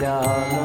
तेरा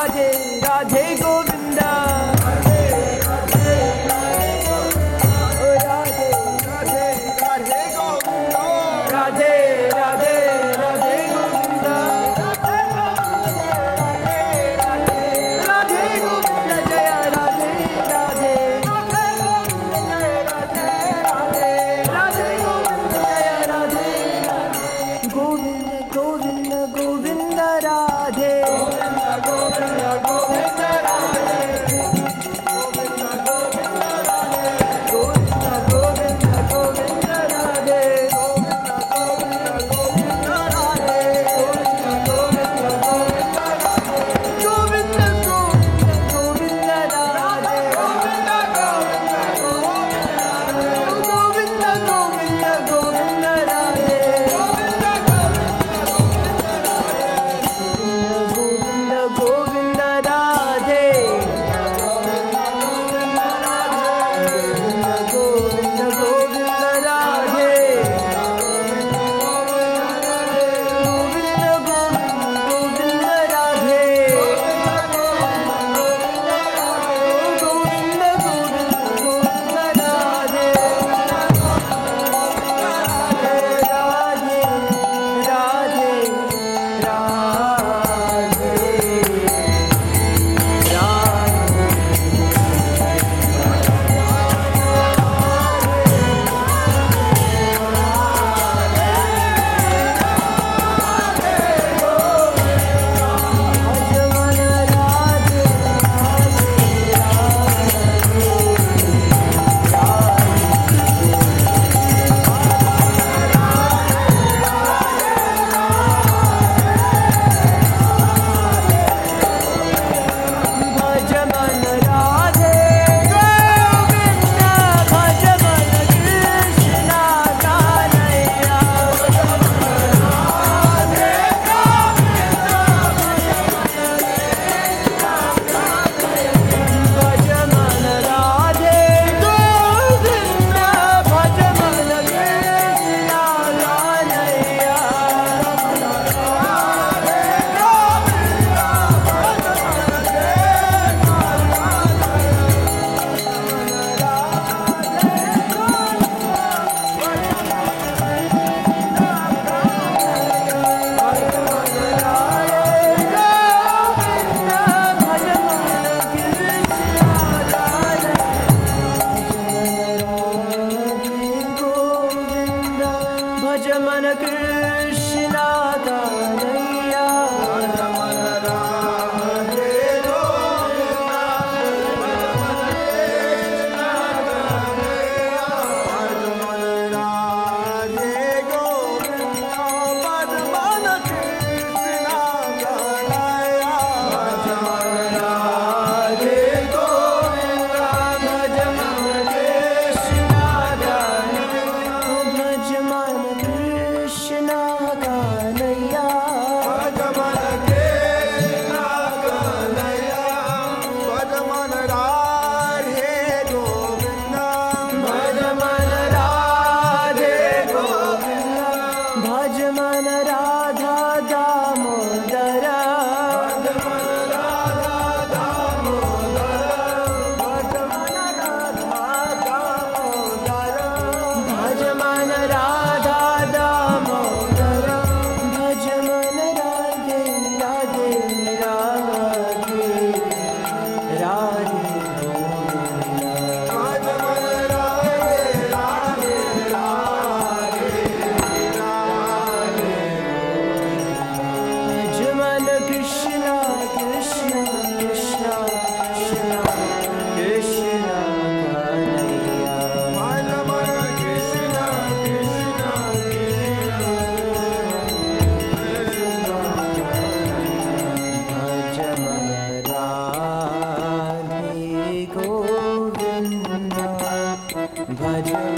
राधे राधे गोविंद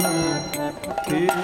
कृष्ण